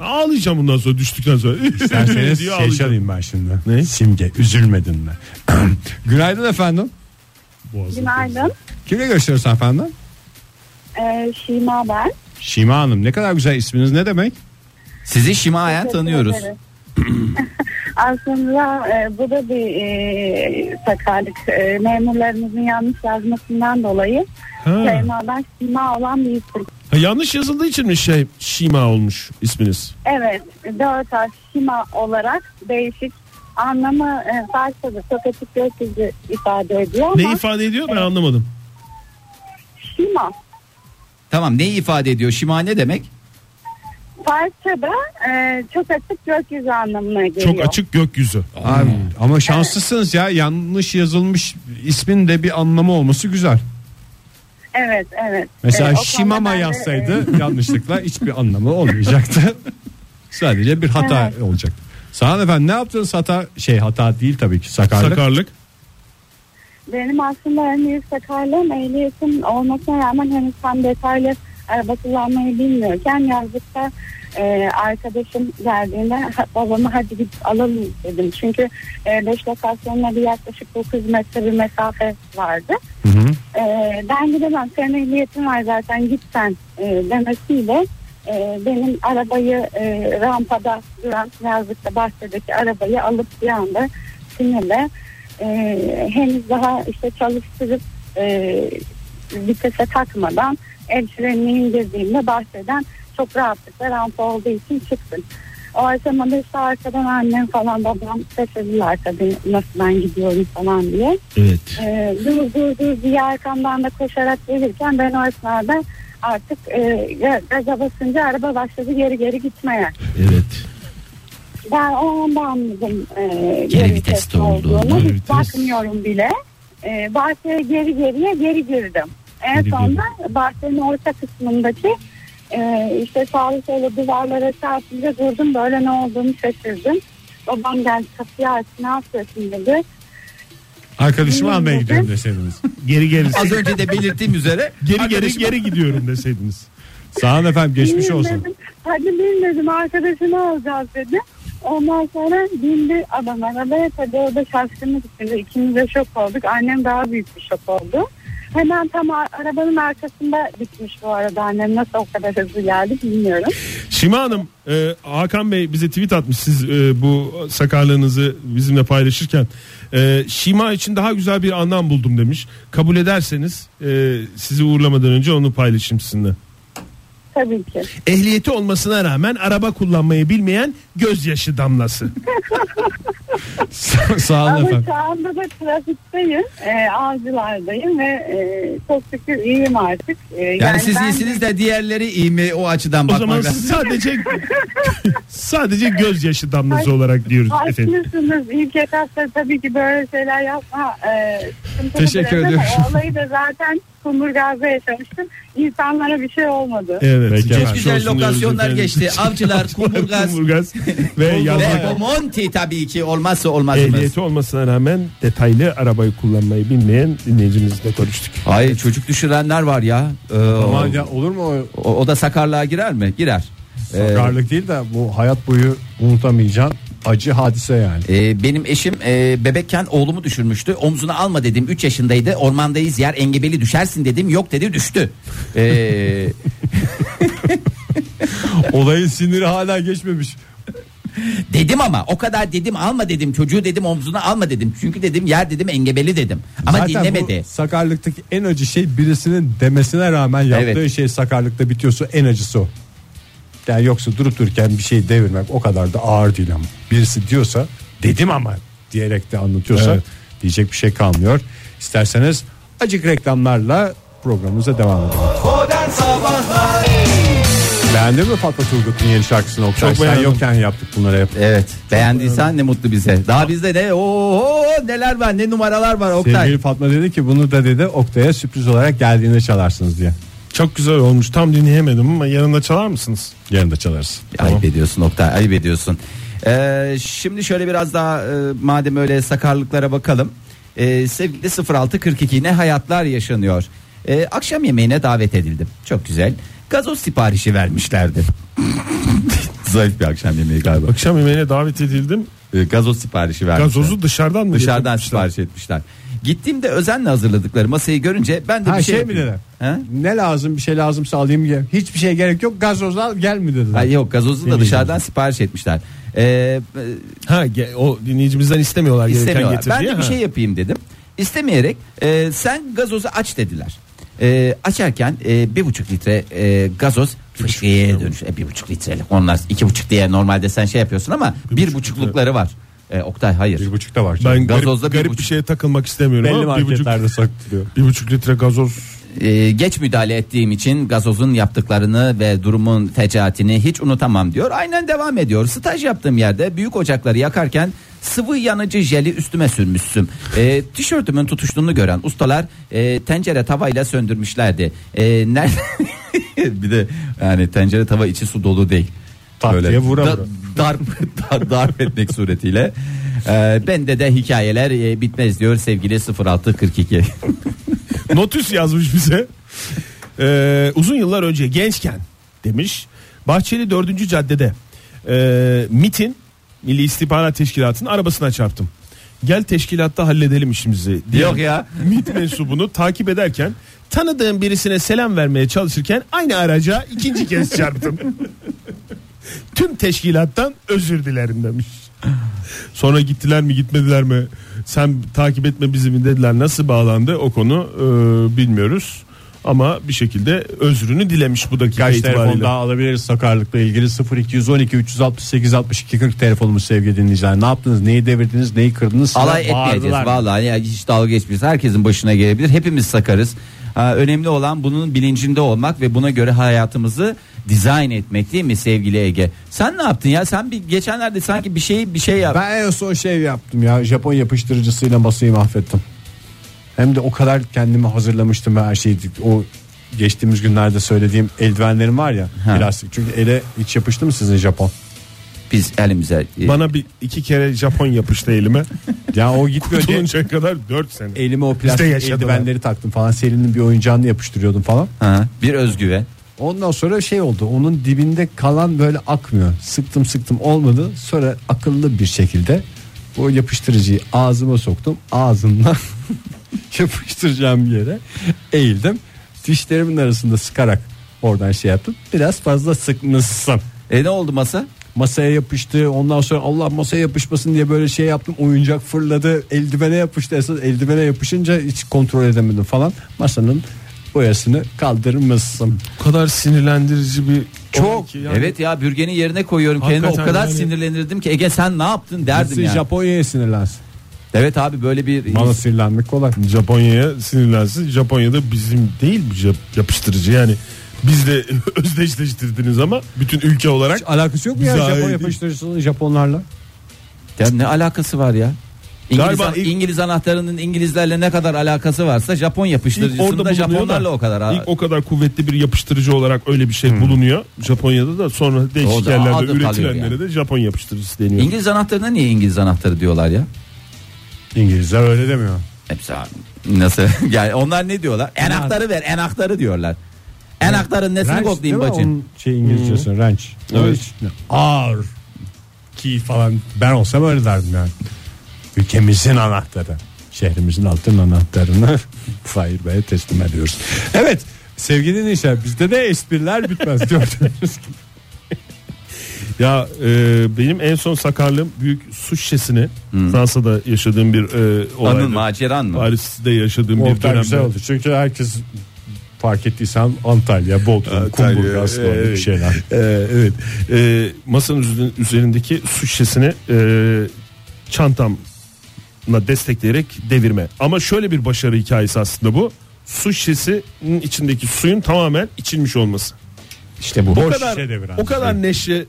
Ağlayacağım bundan sonra düştükten sonra. İsterseniz şey çalayım ben şimdi. Ne? Simge üzülmedin mi? Günaydın efendim. Günaydın. Kimle görüşüyoruz efendim? Ee, Şima ben. Şima Hanım ne kadar güzel isminiz ne demek? Sizi şimayen tanıyoruz. Aslında e, bu da bir e, sakarlık. E, memurlarımızın yanlış yazmasından dolayı Ha. Şeyma'dan Şima olan bir isim. Ha, yanlış yazıldığı için mi şey Şima olmuş isminiz? Evet, dört harf Şima olarak değişik anlamı e, çok açık gökyüzü ifade ediyor ama Ne ifade ediyor ben anlamadım. Şima Tamam neyi ifade ediyor? Şima ne demek? Farsça'da e, çok açık gökyüzü anlamına geliyor. Çok açık gökyüzü. Abi, ama şanslısınız ya yanlış yazılmış ismin de bir anlamı olması güzel. Evet, evet. Mesela E, o konuda Şimama ben de, yazsaydı yanlışlıkla hiçbir anlamı olmayacaktı. Sadece bir hata Evet. olacaktı. Sağ olun efendim ne yaptınız hata şey hata değil tabii ki sakarlık. Sakarlık. Benim aslında en büyük sakarlığım ehliyetim olmasına rağmen henüz tam detaylı araba kullanmayı bilmiyorken yazlıkta e, arkadaşım geldiğinde "Ha- babamı hadi gidip alalım dedim. Çünkü 5 lokasyonla bir yaklaşık 9 metre bir mesafe vardı. Hı hı. E, ben gidemem senin ehliyetin var zaten git sen e, demesiyle e, benim arabayı e, rampada duran yazlıkta bahçedeki arabayı alıp bir anda sinirle e, henüz daha işte çalıştırıp e, vitese takmadan el frenini indirdiğimde bahçeden çok rahatlıkla rampa olduğu için çıktım. O aşamada işte arkadan annem falan babam seslediler tabii nasıl ben gidiyorum falan diye. Evet. Ee, dur dur dur diye arkamdan da koşarak gelirken ben o esnada artık e, ga- gaza basınca araba başladı geri geri gitmeye. Evet. Ben o anda anladım e, Geri geri viteste olduğunu. Hiç vites. bakmıyorum bile. E, bahçeye geri geriye geri girdim. En Geri sonunda bahçenin orta kısmındaki e, işte sağlı solu duvarlara çarpınca durdum böyle ne olduğunu şaşırdım. Babam geldi kapıyı aç ne yapıyorsun dedi. Arkadaşımı almaya gidiyorum deseydiniz. Geri geri. Az önce de belirttiğim üzere. geri geri geri gidiyorum deseydiniz. Sağ olun efendim geçmiş olsun. Dedim, Hadi bin dedim arkadaşını alacağız dedi. Ondan sonra bindi adam arabaya tabii orada şaşkınlık içinde ikimiz de şok olduk. Annem daha büyük bir şok oldu. Hemen tam a- arabanın arkasında bitmiş bu arada annem nasıl o kadar hızlı geldi bilmiyorum. Şima Hanım, e, Hakan Bey bize tweet atmış siz e, bu sakarlığınızı bizimle paylaşırken. E, Şima için daha güzel bir anlam buldum demiş. Kabul ederseniz e, sizi uğurlamadan önce onu paylaşayım sizinle. Tabii ki. Ehliyeti olmasına rağmen araba kullanmayı bilmeyen gözyaşı damlası. Sağ olun Ama efendim. şu anda da trafikteyim. E, avcılardayım ve e, çok şükür iyiyim artık. E, Yani, siz ben- iyisiniz de diğerleri iyi mi o açıdan o zaman bakmak lazım. sadece sadece gözyaşı damlası olarak diyoruz efendim. Haklısınız. İlk etapta tabii ki böyle şeyler yapma. E, sıkıntılı Teşekkür biraz ama ediyorum. O olayı da zaten Kumburgaz'da yaşamıştım. İnsanlara bir şey olmadı. Evet. Peki geçmiş efendim. Güzel olsun diyoruz lokasyonlar efendim. geçti. Avcılar, Kumburgaz Kumburgaz ve ve yazlık Bomonti tabii ki olmazsa olmazımız. Ehliyeti olmasına rağmen detaylı arabayı kullanmayı bilmeyen dinleyicimizle konuştuk. Hayır çocuk düşürenler var ya. Ee, Aman ya olur mu o o, o da sakarlığa girer mi? Girer. Ee, sakarlık değil de bu hayat boyu unutamayacağın acı hadise yani. e, benim eşim e, bebekken oğlumu düşürmüştü. Omzuna alma dedim. 3 yaşındaydı. Ormandayız yer engebeli düşersin dedim. Yok dedi düştü. Ee, Olayın siniri hala geçmemiş. Dedim ama o kadar dedim alma dedim. Çocuğu dedim omzuna alma dedim. Çünkü dedim yer dedim engebeli dedim. Ama Zaten dinlemedi. bu sakarlıktaki en acı şey birisinin demesine rağmen yaptığı Evet. şey sakarlıkta bitiyorsa en acısı o. Yani yoksa durup dururken bir şey devirmek o kadar da ağır değil ama. Birisi diyorsa dedim ama diyerek de anlatıyorsa Evet. diyecek bir şey kalmıyor. İsterseniz acık reklamlarla programımıza devam edelim. Beğendin mi Fatma Turgut'un yeni şarkısını Oktay? Çok Sen beğendim. yokken yaptık bunları hep. Evet beğendiysen ne mutlu bize. Daha bizde ne ooo neler var ne numaralar var Oktay. Sevgili Fatma dedi ki bunu da dedi Oktay'a sürpriz olarak geldiğinde çalarsınız diye. Çok güzel olmuş. Tam dinleyemedim ama yanında çalar mısınız? Yarın da çalarız. Ayıp ediyorsun Oktay ayıp ediyorsun. Ee, şimdi şöyle biraz daha e, madem öyle sakarlıklara bakalım. Ee, sevgili 0642 ne hayatlar yaşanıyor. Ee, akşam yemeğine davet edildim. Çok güzel. Gazoz siparişi vermişlerdi. Zayıf bir akşam yemeği galiba. Akşam yemeğine davet edildim. Ee, gazoz siparişi vermişler. Gazozu dışarıdan mı Dışarıdan getirmişler? sipariş etmişler. Gittiğimde özenle hazırladıkları masayı görünce ben de Ha bir şey, şey, mi yapayım. Ha? Ne lazım bir şey lazımsa alayım gel. Hiçbir şey gerek yok gazoz al gel mi dediler. Ha, yok gazozu da dışarıdan sipariş etmişler. Ee, Ha ge- o dinleyicimizden istemiyorlar, gereken İstemiyorlar. getir Ben diye. de bir Ha. şey yapayım dedim. İstemeyerek e, sen gazozu aç dediler. E, açarken e, bir buçuk litre e, gazoz fışkıya dönüş. E, bir buçuk litrelik onlar iki buçuk diye normalde sen şey yapıyorsun ama bir, buçuklukları var. E, Oktay hayır. Bir buçukta var. canım. Ben Gazozda garip, bir garip bir buçuk- şeye takılmak istemiyorum Belli ama bir buçuk, marketlerde satılıyor. bir buçuk litre gazoz E, geç müdahale ettiğim için gazozun yaptıklarını ve durumun fecaatini hiç unutamam diyor. Aynen devam ediyor. Staj yaptığım yerde büyük ocakları yakarken sıvı yanıcı jeli üstüme sürmüşsüm. E, tişörtümün tutuştuğunu gören ustalar e, tencere tavayla söndürmüşlerdi. E, nerede? bir de yani tencere tava içi su dolu değil. Tatlıya vura vura. darp, dar- darp etmek suretiyle. E, bende de hikayeler e, bitmez diyor sevgili 0642. Notus yazmış bize. Ee, uzun yıllar önce gençken demiş. Bahçeli 4. caddede e, MIT'in Milli İstihbarat Teşkilatı'nın arabasına çarptım. Gel teşkilatta halledelim işimizi. diye Yok ya. MIT mensubunu takip ederken tanıdığım birisine selam vermeye çalışırken aynı araca ikinci kez çarptım. Tüm teşkilattan özür dilerim demiş. Sonra gittiler mi gitmediler mi? Sen takip etme bizi mi dediler. Nasıl bağlandı o konu e, bilmiyoruz. Ama bir şekilde özrünü dilemiş bu dakika Kaç telefon itibariyle. daha alabiliriz sakarlıkla ilgili 0212 368 62 40 telefonumuz sevgili dinleyiciler. Ne yaptınız? Neyi devirdiniz? Neyi kırdınız? Size Alay etmeyeceğiz bağırdılar. vallahi ya hiç dalga geçmeyiz. Herkesin başına gelebilir. Hepimiz sakarız. Ha, önemli olan bunun bilincinde olmak ve buna göre hayatımızı dizayn etmek değil mi sevgili Ege? Sen ne yaptın ya? Sen bir geçenlerde sanki bir şey bir şey yap. Ben en son şey yaptım ya Japon yapıştırıcısıyla masayı mahvettim. Hem de o kadar kendimi hazırlamıştım ve her şeyi. O geçtiğimiz günlerde söylediğim eldivenlerim var ya Ha. plastik. Çünkü ele hiç yapıştı mı sizin Japon? Biz elimize e, Bana bir iki kere Japon yapıştı elime. Ya o gitmiyor diye Kurtuluncaya kadar 4 sene. elime o plastik eldivenleri taktım falan. Serinin bir oyuncağını yapıştırıyordum falan. ha, bir özgüven. Ondan sonra şey oldu. Onun dibinde kalan böyle akmıyor. Sıktım sıktım olmadı. Sonra akıllı bir şekilde o yapıştırıcıyı ağzıma soktum. Ağzımla yapıştıracağım yere eğildim. Dişlerimin arasında sıkarak oradan şey yaptım. Biraz fazla sıkmışsın. E ne oldu masa? Masaya yapıştı. Ondan sonra Allah masaya yapışmasın diye böyle şey yaptım. Oyuncak fırladı. Eldivene yapıştı. Esas eldivene yapışınca hiç kontrol edemedim falan. Masanın boyasını kaldırmışsın. O kadar sinirlendirici bir Çok. yani. Evet ya bürgenin yerine koyuyorum kendimi o kadar yani. sinirlenirdim ki Ege sen ne yaptın derdim Nasıl ya. Japonya'ya sinirlensin. Evet abi böyle bir Bana sinirlenmek kolay. Japonya'ya sinirlensin. Japonya'da bizim değil yapıştırıcı yani. Biz de özdeşleştirdiniz ama bütün ülke olarak Hiç alakası yok mu ya Japon yapıştırıcısının Japonlarla? Ya ne alakası var ya? İngiliz, Galiba ilk- İngiliz anahtarının İngilizlerle ne kadar alakası varsa Japon yapıştırıcısında bulunuyor Japonlarla da, o kadar. ilk o kadar kuvvetli bir yapıştırıcı olarak öyle bir şey bulunuyor. Japonya'da da sonra O değişik da yerlerde kalıyor üretilenlere yani. de Japon yapıştırıcısı deniyor. İngiliz anahtarına niye İngiliz anahtarı diyorlar ya? İngilizler öyle demiyor. Hepsi abi. Nasıl? yani onlar ne diyorlar? Enaktarı ver, enaktarı diyorlar. Enaktarın nesini Ranch koklayayım değil mi? bacım? Onun şey İngilizcesi ranch. Evet. Evet. Ağır. Ki falan ben olsam öyle derdim yani. Ülkemizin anahtarı. Şehrimizin altın anahtarını Fahir Bey'e teslim ediyoruz. Evet sevgili dinleyiciler bizde de espriler bitmez gördüğünüz gibi. Ya e, benim en son sakarlığım büyük su şişesini Fransa'da yaşadığım bir e, olaydı. Anın maceran mı? Paris'te yaşadığım bir Orta dönemde. güzel oldu çünkü herkes fark ettiysen Antalya, Bodrum, Kumburgaz evet. bir şeyler. Ee, evet. Ee, masanın üzerinde- üzerindeki su şişesini e, çantamla destekleyerek devirme. Ama şöyle bir başarı hikayesi aslında bu. su şişesinin içindeki suyun tamamen içilmiş olması. İşte bu. O Boş kadar şişe deviren. o kadar neşe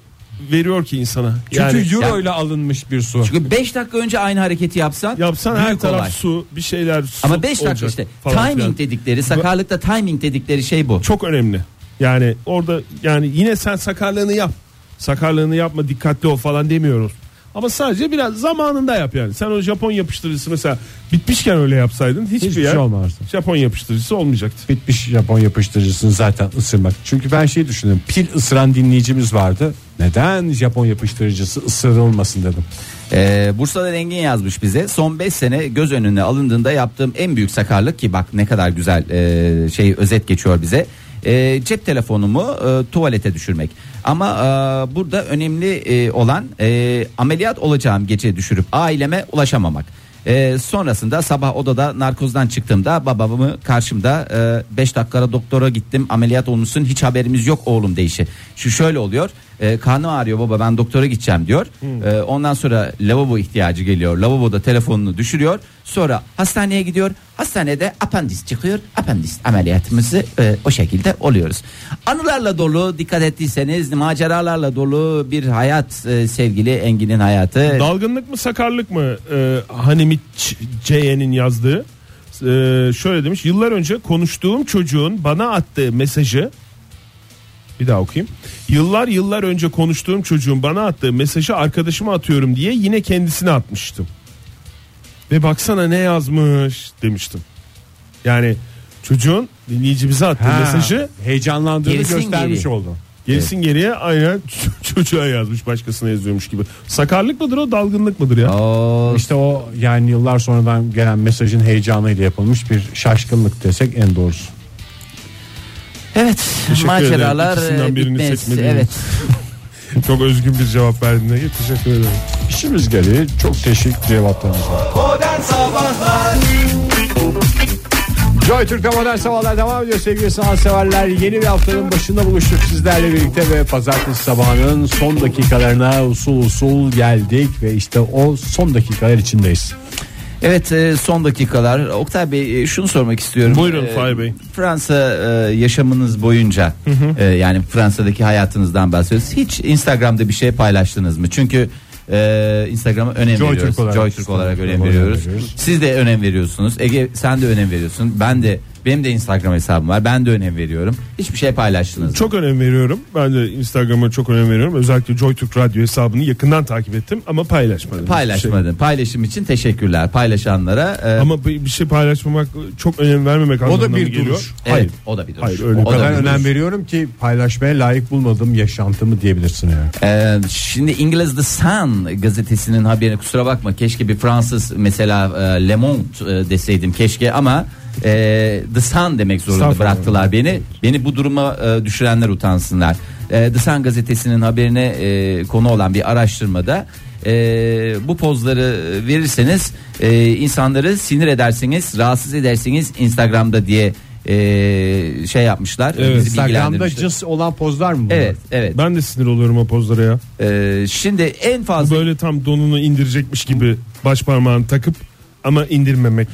veriyor ki insana. Çünkü yani euro ile alınmış bir su. Çünkü 5 dakika önce aynı hareketi yapsan yapsan her büyük taraf olay. su, bir şeyler su Ama 5 dakika işte falan timing filan. dedikleri sakarlıkta timing dedikleri şey bu. çok önemli. Yani orada yani yine sen sakarlığını yap. Sakarlığını yapma dikkatli ol falan demiyoruz. Ama sadece biraz zamanında yap yani. Sen o Japon yapıştırıcısı mesela bitmişken öyle yapsaydın hiçbir, Hiçbir yer şey olmazdı. Japon yapıştırıcısı olmayacaktı. Bitmiş Japon yapıştırıcısını zaten ısırmak. Çünkü ben şey düşündüm. Pil ısıran dinleyicimiz vardı. Neden Japon yapıştırıcısı ısırılmasın dedim. Ee, Bursa'dan Engin yazmış bize. Son 5 sene göz önüne alındığında yaptığım en büyük sakarlık ki bak ne kadar güzel e, şey özet geçiyor bize. E, cep telefonumu e, tuvalete düşürmek. Ama e, burada önemli e, olan e, ameliyat olacağım gece düşürüp aileme ulaşamamak. E, sonrasında sabah odada narkozdan çıktığımda babamı karşımda 5 dakikada doktora gittim ameliyat olmuşsun hiç haberimiz yok oğlum deyişi. Şu şöyle oluyor e, karnım ağrıyor baba ben doktora gideceğim diyor. E, ondan sonra lavabo ihtiyacı geliyor lavaboda telefonunu düşürüyor. Sonra hastaneye gidiyor hastanede apandis çıkıyor apandis ameliyatımızı e, o şekilde oluyoruz. Anılarla dolu dikkat ettiyseniz maceralarla dolu bir hayat e, sevgili Engin'in hayatı. Dalgınlık mı sakarlık mı e, Hanimit C'nin yazdığı E, şöyle demiş yıllar önce konuştuğum çocuğun bana attığı mesajı bir daha okuyayım. Yıllar yıllar önce konuştuğum çocuğun bana attığı mesajı arkadaşıma atıyorum diye yine kendisine atmıştım. Ve baksana ne yazmış demiştim. Yani çocuğun dinleyicimize attığı Ha, mesajı heyecanlandığını Gerisin göstermiş geri. oldu. gerisin geriye aynen çocuğa yazmış başkasına yazıyormuş gibi. Sakarlık mıdır o dalgınlık mıdır ya? Oo, İşte o yani yıllar sonradan gelen mesajın heyecanıyla yapılmış bir şaşkınlık desek en doğrusu. Evet Teşekkür maceralar ederim. İkisinden birini bitmez. Evet. Çok özgün bir cevap verdiğine göre teşekkür ederim. İşimiz gereği çok değişik cevaplarımız var. Joy Türk'te modern sabahlar devam ediyor sevgili sanatseverler. Yeni bir haftanın başında buluştuk sizlerle birlikte ve pazartesi sabahının son dakikalarına usul usul geldik ve işte o son dakikalar içindeyiz. Evet e, son dakikalar Oktay Bey e, şunu sormak istiyorum. Buyurun E, Fahir Bey. Fransa e, yaşamınız boyunca e, yani Fransa'daki hayatınızdan bahsediyoruz. Hiç Instagram'da bir şey paylaştınız mı? Çünkü e, Instagram'a önem Joy veriyoruz. Türk olarak. Joy Türk olarak önem veriyoruz. Siz de önem veriyorsunuz. Ege sen de önem veriyorsun. Ben de benim de Instagram hesabım var. Ben de önem veriyorum. Hiçbir şey paylaştınız mı? Çok önem veriyorum. Ben de Instagram'a çok önem veriyorum. Özellikle JoyTürk Radyo hesabını yakından takip ettim ama paylaşmadım. Paylaşmadın. Paylaşım için teşekkürler paylaşanlara. e, Ama bir bir şey paylaşmamak çok önem vermemek da anlamına bir mı geliyor? duruş. evet, Hayır. o da bir duruş. Hayır, öyle O O da kadar bir önem duruş. veriyorum ki paylaşmaya layık bulmadığım yaşantımı diyebilirsin yani. Ee, şimdi İngiliz The Sun gazetesinin haberini kusura bakma keşke bir Fransız mesela e, Le Monde e, deseydim keşke ama e, The Sun demek zorunda bıraktılar beni. Beni bu duruma e, düşürenler utansınlar. E, The Sun gazetesinin haberine e, konu olan bir araştırmada e, bu pozları verirseniz e, insanları sinir edersiniz, rahatsız edersiniz Instagram'da diye e, şey yapmışlar. Evet. bizi Instagram'da bilgilendirmişler. cız olan pozlar mı bunlar? Evet, evet. Ben de sinir oluyorum o pozlara ya. E, şimdi en Bu fazla Böyle tam donunu indirecekmiş gibi baş parmağını takıp ama indirmemek.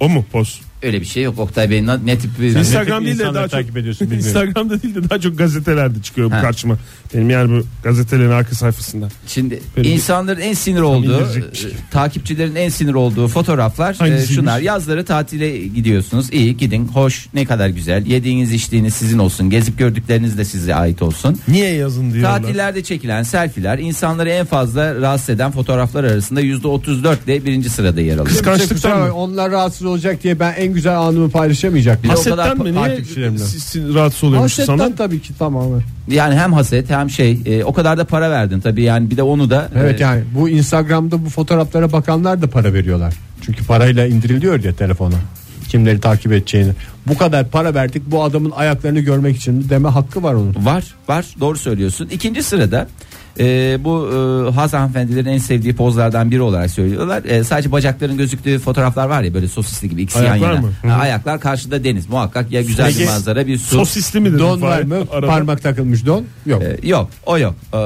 O mu poz? Öyle bir şey yok Oktay Bey ne, ne tip bir Instagram değil de daha çok takip ediyorsun bilmiyorum. Instagram'da değil de daha çok gazetelerde çıkıyor bu Ha. karşıma. Benim yani bu gazetelerin arka sayfasında. Şimdi Böyle bir- insanların en sinir olduğu, gibi. e, takipçilerin en sinir olduğu fotoğraflar e, Hangisiymiş? şunlar. Yazları tatile gidiyorsunuz. İyi gidin. Hoş. Ne kadar güzel. Yediğiniz içtiğiniz sizin olsun. Gezip gördükleriniz de size ait olsun. Niye yazın diyorlar. Tatillerde çekilen selfiler insanları en fazla rahatsız eden fotoğraflar arasında %34 ile birinci sırada yer alıyor. Kıskançlıktan mı? Onlar rahatsız olacak diye ben en güzel anımı paylaşamayacak mıyım? o kadar Hasetten mi? Niye takipçilerimle. siz- siz rahatsız oluyormuş Hasetten sana? tabii ki tamamen. Yani hem haset hem şey e, o kadar da para verdin tabii yani bir de onu da Evet e, yani bu Instagram'da bu fotoğraflara bakanlar da para veriyorlar. Çünkü parayla indiriliyor ya telefona. Kimleri takip edeceğini. Bu kadar para verdik bu adamın ayaklarını görmek için deme hakkı var onun. Var var doğru söylüyorsun. İkinci sırada e, bu e, Haz hanımefendilerin en sevdiği pozlardan biri olarak söylüyorlar. E, sadece bacakların gözüktüğü fotoğraflar var ya böyle sosisli gibi ikisi yan Ayaklar yana. mı? Ha, ayaklar karşıda deniz muhakkak ya güzel bir manzara bir su. Sosisli midir? Don var mı? Arada. Parmak takılmış don? Yok. E, yok o yok. E,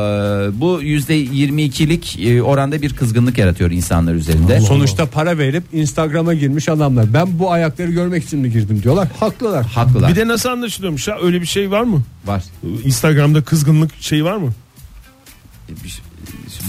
bu yüzde 22'lik e, oranda bir kızgınlık yaratıyor insanlar üzerinde. Sonuçta para verip Instagram'a girmiş adamlar. Ben bu ayakları görmek için mi girdim diyorlar. Haklılar. Haklılar. Bir de nasıl anlaşılıyormuş ya öyle bir şey var mı? var. Instagram'da kızgınlık şey var mı? Bir şey-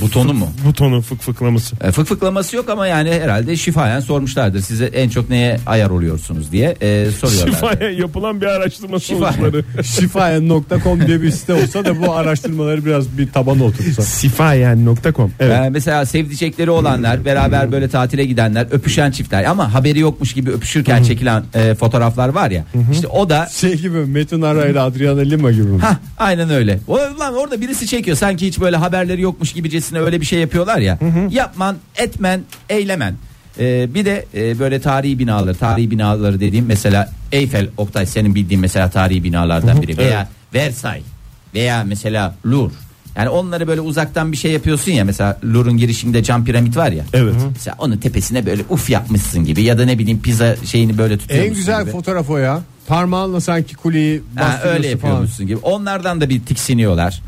Butonu mu? Butonu fık fıklaması. E, fık fıklaması yok ama yani herhalde şifayen sormuşlardır. Size en çok neye ayar oluyorsunuz diye e, soruyorlar. Şifaya yapılan bir araştırma sonuçları. Şifayen.com diye bir site olsa da bu araştırmaları biraz bir tabana otursa. Sifayen.com. Evet. Ee, mesela sevdicekleri olanlar beraber böyle tatile gidenler öpüşen çiftler ama haberi yokmuş gibi öpüşürken çekilen e, fotoğraflar var ya işte o da Şey gibi Metin Ara ile Adriana Lima gibi mi? ha aynen öyle. O, lan orada birisi çekiyor sanki hiç böyle haberleri yokmuş gibicesine öyle bir şey yapıyorlar ya. Yapman, etmen, eylemen. Ee, bir de e, böyle tarihi binaları, tarihi binaları dediğim mesela Eyfel, Oktay senin bildiğin mesela tarihi binalardan biri veya Versailles veya mesela Louvre. Yani onları böyle uzaktan bir şey yapıyorsun ya mesela Louvre'un girişinde cam piramit var ya. Evet. Mesela onun tepesine böyle uf yapmışsın gibi ya da ne bileyim pizza şeyini böyle tutuyormuşsun En güzel gibi. fotoğraf o ya. Parmağınla sanki kuleyi Ha, bastırıyorsun öyle falan. yapıyormuşsun gibi. Onlardan da bir tiksiniyorlar.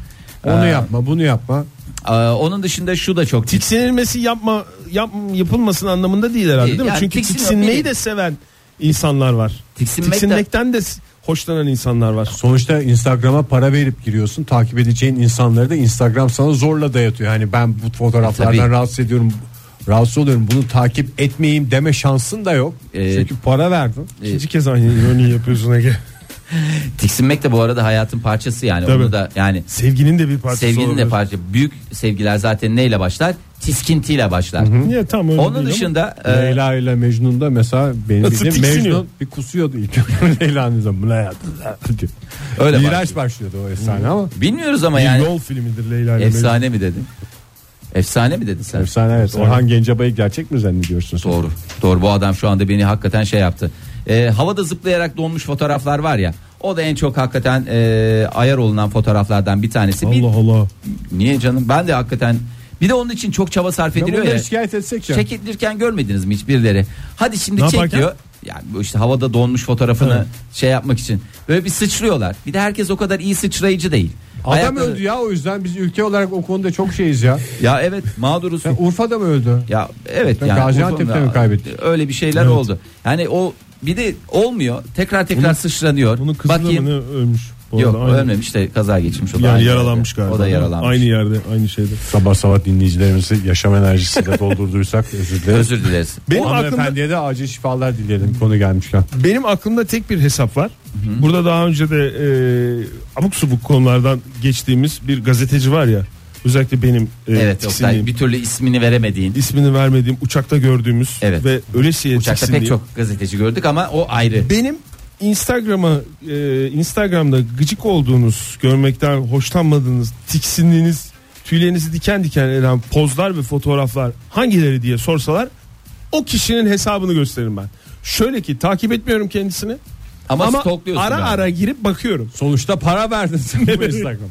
Onu Ee, yapma bunu yapma. Ee, onun dışında şu da çok tik. Tiksinilmesi yapma yap, yapılmasın anlamında değil herhalde Değil, değil mi? yani Çünkü tiksin- tiksinmeyi de seven insanlar var. Tiksinmek de- Tiksinmekten de s- hoşlanan insanlar var. Sonuçta Instagram'a para verip giriyorsun. Takip edeceğin insanları da Instagram sana zorla dayatıyor. Hani ben bu fotoğraflardan Tabii. rahatsız ediyorum. Rahatsız oluyorum. Bunu takip etmeyeyim deme şansın da yok. Ee, Çünkü para verdin. İkinci kez aynı ironiyi yapıyorsun Ege. Tiksinmek de bu arada hayatın parçası yani. Tabii. Onu da yani Sevginin de bir parçası sevginin de olabilir. parça. Büyük sevgiler zaten neyle başlar? Tiskintiyle başlar. Niye tam öyle Onun dışında e, Leyla ile Mecnun'da mesela benim Nasıl bildiğim tiksiniyor? Mecnun bir kusuyordu ilk Leyla'nın zaman. Ya? öyle İğrenç başlıyor. başlıyordu o efsane ama. Bilmiyoruz ama Bir yani yol filmidir Leyla ile efsane mi dedin? Efsane mi dedin sen? Efsane evet. Orhan Gencebay'ı gerçek mi zannediyorsun? sen? Doğru. Doğru bu adam şu anda beni hakikaten şey yaptı. Ee, havada zıplayarak donmuş fotoğraflar var ya. O da en çok hakikaten e, ayar olunan fotoğraflardan bir tanesi. Bir, Allah Allah. niye canım? Ben de hakikaten bir de onun için çok çaba sarf ediliyor bunları ya. şikayet etsek ya. Çekilirken görmediniz mi hiç birileri? Hadi şimdi Ne yaparken? çekiyor. Yani bu işte havada donmuş fotoğrafını şey yapmak için. Böyle bir sıçrıyorlar. Bir de herkes o kadar iyi sıçrayıcı değil. Adam Ayakları- öldü ya o yüzden biz ülke olarak o konuda çok şeyiz ya. Ya evet mağduruz. Ya Urfa'da mı öldü? Ya evet Ben yani Gaziantep'te mi kaybettik? Öyle bir şeyler oldu. Yani o bir de olmuyor. Tekrar tekrar sıçranıyor. Bunun kızı da Bakayım. mı ne ölmüş? Bu Yok aynı- ölmemiş de kaza geçmiş o da. Yani yaralanmış yerde. galiba. O da yaralanmış. Aynı yerde aynı şeyde. Sabah sabah dinleyicilerimizi yaşam enerjisiyle doldurduysak özür dileriz. Özür dileriz. Benim o aklımda, hanımefendiye de acil şifalar dileyelim konu gelmişken. benim aklımda tek bir hesap var. Burada daha önce de e, abuk subuk konulardan geçtiğimiz bir gazeteci var ya. Özellikle benim e, Evet tiksindiğim, Oktay bir türlü ismini veremediğin. ismini vermediğim uçakta gördüğümüz Evet. ve ölesiye Uçakta pek tiksindiğim. çok gazeteci gördük ama o ayrı. Benim Instagram'a e, Instagram'da gıcık olduğunuz, görmekten hoşlanmadığınız, tiksindiğiniz, tüylerinizi diken diken eden pozlar ve fotoğraflar hangileri diye sorsalar o kişinin hesabını gösteririm ben. Şöyle ki takip etmiyorum kendisini Ama, ama stalkluyorsun ara yani. ara girip bakıyorum. Sonuçta para verdin sen bu Instagram.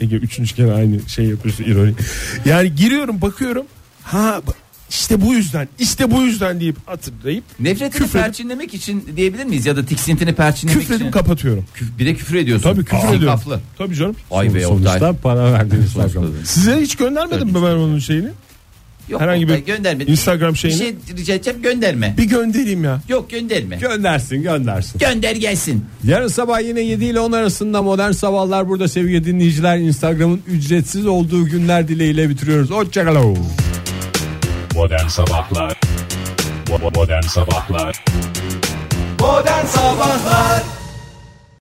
Ege üçüncü kere aynı şey yapıyorsun ironi. Yani giriyorum bakıyorum. Ha işte bu yüzden işte bu yüzden deyip hatırlayıp Nefretini Küfredip- perçinlemek için diyebilir miyiz ya da tiksintini perçinlemek için? küfredip kapatıyorum. Küf- bir de küfür ediyorsun. Tabii küfür Aa, ediyorum. kaflı. Tabii canım. Ay be Sonuçta para verdin Instagram. Size hiç göndermedim mi ben onun şeyini? Yok, Herhangi bir gönderme. Instagram Bir şeyini? şey rica edeceğim gönderme. Bir göndereyim ya. Yok gönderme. Göndersin göndersin. Gönder gelsin. Yarın sabah yine 7 ile 10 arasında modern sabahlar burada sevgili dinleyiciler. Instagram'ın ücretsiz olduğu günler dileğiyle bitiriyoruz. Hoşçakalın. Modern Sabahlar Modern Sabahlar Modern Sabahlar